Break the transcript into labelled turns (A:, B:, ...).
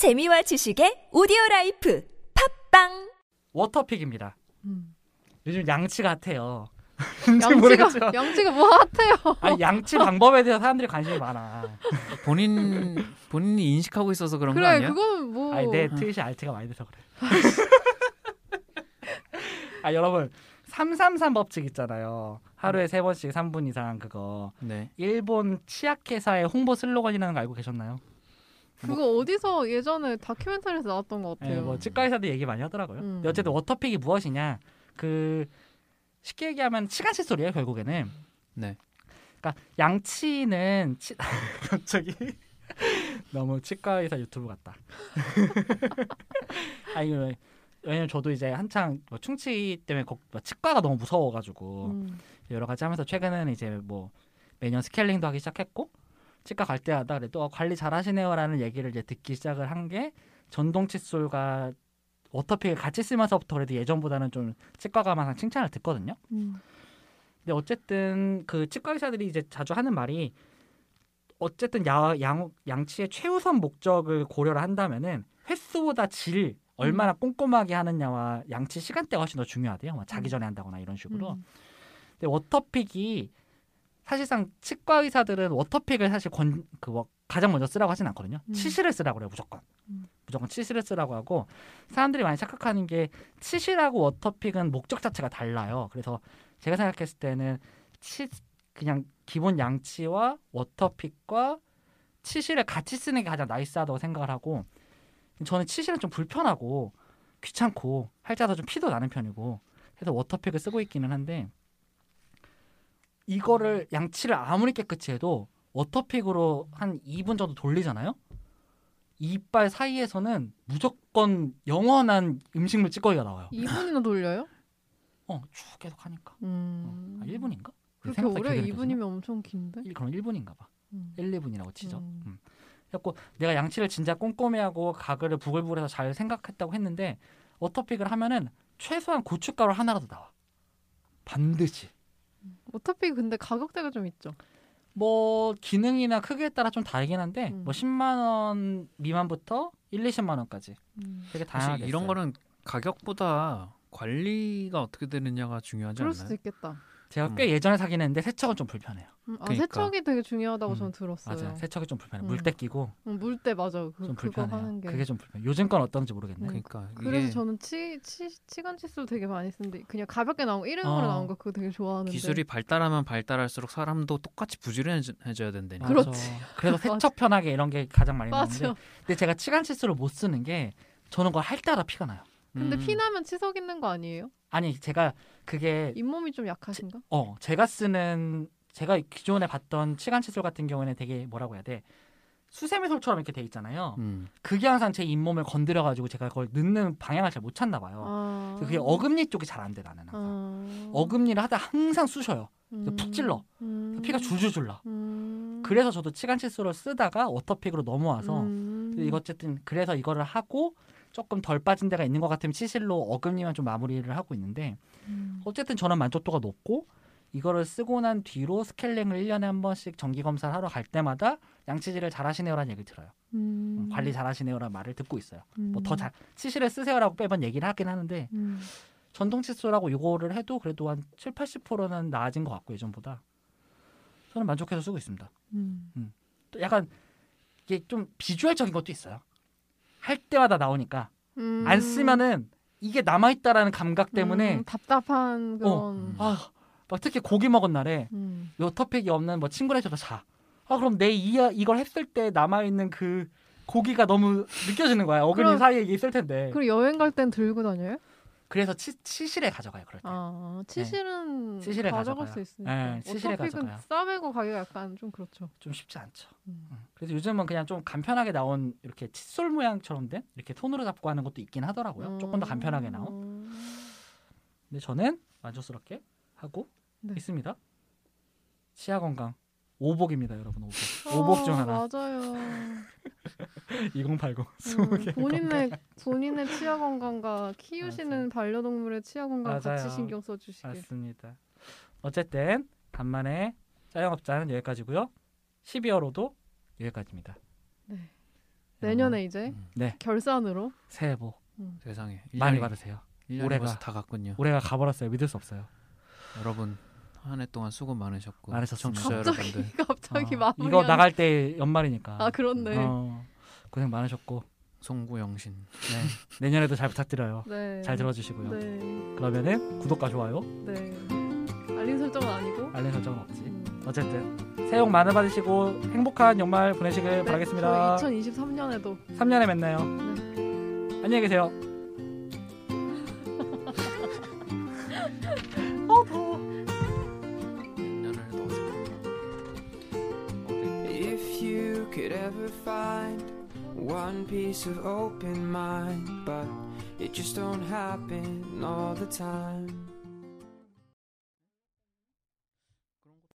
A: 재미와 지식의 오디오 라이프 팟빵
B: 워터픽입니다.
C: 음.
B: 요즘 양치 같아요.
C: 양치가 양치가 뭐 같아요?
B: 아니 양치 방법에 대해서 사람들이 관심이 많아.
D: 본인 본인이 인식하고 있어서 그런 거
C: 그래
D: 아니야?
C: 그건 뭐
B: 아니 내 트윗이 RT가 많이 돼서 그래. 아 여러분 333 법칙 있잖아요. 하루에 세 번씩 3분 이상 그거
D: 네.
B: 일본 치약회사의 홍보 슬로건이라는 거 알고 계셨나요?
C: 그거 어디서 예전에 다큐멘터리에서 나왔던 것 같아요.
B: 네, 뭐 치과 의사들 얘기 많이 하더라고요.
C: 음.
B: 어쨌든 워터픽이 무엇이냐? 그 쉽게 얘기하면 치간 칫솔이에요 결국에는.
D: 네.
B: 그러니까 양치는 치... 갑자기 너무 치과 의사 유튜브 같다. 아 이거 왜냐면 저도 이제 한창 뭐 충치 때문에 걱- 뭐 치과가 너무 무서워가지고
C: 음.
B: 여러 가지 하면서 최근에는 이제 뭐 매년 스케일링도 하기 시작했고 치과 갈 때마다 그래도 어, 관리 잘 하시네요라는 얘기를 이제 듣기 시작을 한 게 전동 칫솔과 워터픽을 같이 쓰면서부터 그래도 예전보다는 좀 치과가 항상 칭찬을 듣거든요.
C: 음.
B: 근데 어쨌든 그 치과 의사들이 이제 자주 하는 말이 어쨌든 야, 양, 양치의 최우선 목적을 고려를 한다면은 횟수보다 질 얼마나 꼼꼼하게 하느냐와 양치 시간대가 훨씬 더 중요하대요. 뭐 자기
C: 음.
B: 전에 한다거나 이런 식으로.
C: 음.
B: 근데 워터픽이 사실상 치과 의사들은 워터픽을 사실 권, 그 뭐, 가장 먼저 쓰라고 하진 않거든요.
C: 음.
B: 치실을 쓰라고 그래요, 무조건.
C: 음.
B: 무조건 치실을 쓰라고 하고 사람들이 많이 착각하는 게 치실하고 워터픽은 목적 자체가 달라요. 그래서 제가 생각했을 때는 치 그냥 기본 양치와 워터픽과 치실을 같이 쓰는 게 가장 nice하다고 생각을 하고 저는 치실은 좀 불편하고 귀찮고 할 때마다 좀 피도 나는 편이고 그래서 워터픽을 쓰고 있기는 한데 이거를 양치를 아무리 깨끗이 해도 워터픽으로 한 2분 정도 돌리잖아요. 이빨 사이에서는 무조건 영원한 음식물 찌꺼기가 나와요.
C: 2분이나 돌려요?
B: 어, 쭉 계속 하니까.
C: 음.
B: 아, 1분인가?
C: 그렇게 오래 2분이면 엄청 긴데.
B: 그럼 1분인가 봐.
C: 음.
B: 1, 2분이라고 치죠.
C: 음.
B: 음. 그래갖고 내가 양치를 진짜 꼼꼼히 하고 가글을 부글부글해서 잘 생각했다고 했는데 워터픽을 하면은 최소한 고춧가루 하나라도 나와. 반드시.
C: 어차피 근데 가격대가 좀 있죠.
B: 뭐 기능이나 크기에 따라 좀 다르긴 한데
C: 음.
B: 뭐 10만 원 미만부터 1, 20만 원까지
C: 음.
B: 되게 다양하게
D: 이런. 거는 가격보다 관리가 어떻게 되느냐가 중요하지
C: 그럴
D: 않나요?
C: 수도 있겠다.
B: 제가
D: 음.
B: 꽤 예전에 사긴 했는데 세척은 좀 불편해요.
C: 음, 아,
D: 그러니까.
C: 세척이 되게 중요하다고
B: 음,
C: 저는 들었어요.
B: 맞아요. 세척이 좀 불편해.
C: 음.
B: 물때 끼고
C: 음, 물때 맞아. 그,
B: 좀 불편해요.
C: 하는 게.
B: 그게 좀 불편해. 요즘 건 어떤지 모르겠네.
C: 음.
D: 그러니까
C: 그래서
D: 이게
C: 저는 치, 치, 치간 칫솔 되게 많이 쓰는데 그냥 가볍게 나온 거 일회용으로
B: 어.
C: 나온 거 그거 되게 좋아하는데
D: 기술이 발달하면 발달할수록 사람도 똑같이 부지런해져야 된다니까.
C: 그렇-. 그렇지.
B: 그래서 세척 편하게 이런 게 가장 많이 나오는데
C: 맞아.
B: 근데 제가 치간 칫솔을 못 쓰는 게 저는 그걸 할 때마다 피가 나요.
C: 근데
D: 음.
C: 피 나면 치석 있는 거 아니에요?
B: 아니 제가 그게
C: 잇몸이 좀 약하신가?
B: 어 제가 쓰는 제가 기존에 봤던 치간 칫솔 같은 경우에는 되게 뭐라고 해야 돼 수세미솔처럼 이렇게 돼 있잖아요.
D: 음.
B: 그게 항상 제 잇몸을 건드려 가지고 제가 그걸 넣는 방향을 잘 못 찾나 봐요.
C: 아.
B: 그게 어금니 쪽이 잘 안 돼 나는 항상.
C: 아.
B: 어금니를 하다 항상 쑤셔요.
C: 음.
B: 푹 찔러.
C: 음.
B: 피가 줄줄줄 나.
C: 음.
B: 그래서 저도 치간 칫솔을 쓰다가 워터픽으로 넘어와서
C: 음.
B: 이거 어쨌든 그래서 이거를 하고 조금 덜 빠진 데가 있는 것 같으면 치실로 어금니만 좀 마무리를 하고 있는데
C: 음.
B: 어쨌든 저는 만족도가 높고 이거를 쓰고 난 뒤로 스케일링을 1년에 한 번씩 정기 검사를 하러 갈 때마다 양치질을 잘 하시네요라는 얘기를 들어요.
C: 음.
B: 관리 잘 하시네요라는 말을 듣고 있어요. 뭐
C: 음.
B: 더잘 치실을 쓰세요라고 매번 얘기를 하긴 하는데
C: 음.
B: 전동 칫솔하고 이거를 해도 그래도 한 7, 80%는 나아진 것 같고 예전보다 저는 만족해서 쓰고 있습니다.
C: 음.
B: 또 약간 이게 좀 비주얼적인 것도 있어요. 할 때마다 나오니까
C: 음.
B: 안 쓰면은 이게 남아 있다라는 감각 때문에
C: 음, 답답한 그런
D: 음.
B: 아, 막 특히 고기 먹은 날에
C: 음.
B: 요터팩이 없는 뭐 친구네 집에서 자. 아 그럼 내 이, 이걸 했을 때 남아 있는 그 고기가 너무 느껴지는 거야. 어금니 사이에 이게 있을 텐데.
C: 그리고 여행 갈 땐 들고 다녀요?
B: 그래서 치, 치실에 가져가요. 그럴 때.
C: 아, 치실은
B: 치실에
C: 가져갈
B: 가져가요.
C: 수 있으니까.
B: 네, 치실에
C: 어차피
B: 가져가요.
C: 싸매고 가기가 약간 좀 그렇죠.
B: 좀 쉽지 않죠.
C: 음.
B: 음. 그래서 요즘은 그냥 좀 간편하게 나온 이렇게 칫솔 모양처럼 된 이렇게 손으로 잡고 하는 것도 있긴 하더라고요. 조금 더 간편하게 나온.
C: 음.
B: 근데 저는 만족스럽게 하고
C: 네.
B: 있습니다. 치아 건강 오복입니다, 여러분. 오복. 오복 중
C: 아,
B: 하나.
C: 맞아요.
B: 2080
C: 음,
B: 20개.
C: 본인의 본인의 치아 건강과 키우시는 반려동물의 치아 건강
B: 맞아요.
C: 같이 신경 써 주시길.
B: 맞습니다. 어쨌든 간만에 짜영업자는 여기까지고요. 12월호도 여기까지입니다.
C: 네. 내년에 이제
D: 음,
B: 네.
C: 결산으로
B: 새해 복
D: 세상에
B: 많이
D: 1년이,
B: 받으세요.
D: 1년이
B: 올해가-
D: 다 갔군요.
B: 올해가 가버렸어요. 믿을 수 없어요.
D: 여러분 한 해 동안 수고 많으셨고
B: 많으셨습니다.
D: 청취자
C: 갑자기
D: 여러분들
C: 갑자기
B: 어,
C: 마무리.
B: 이거 나갈 때 연말이니까.
C: 아 그렇네.
B: 어, 고생 많으셨고
D: 송구영신
B: 네. 내년에도 잘 부탁드려요.
C: 네.
B: 잘 들어주시고요.
C: 네.
B: 그러면은 구독과 좋아요,
C: 네. 알림 설정은 아니고.
B: 알림 설정은 없지.
C: 음.
B: 어쨌든 새해 복 많이 받으시고 행복한 연말 보내시길
C: 네,
B: 바라겠습니다.
C: 저희 2023년에도
B: 3년에 만나요. 안녕히 계세요. 어
E: find one piece of open mind, but it just don't happen all the time.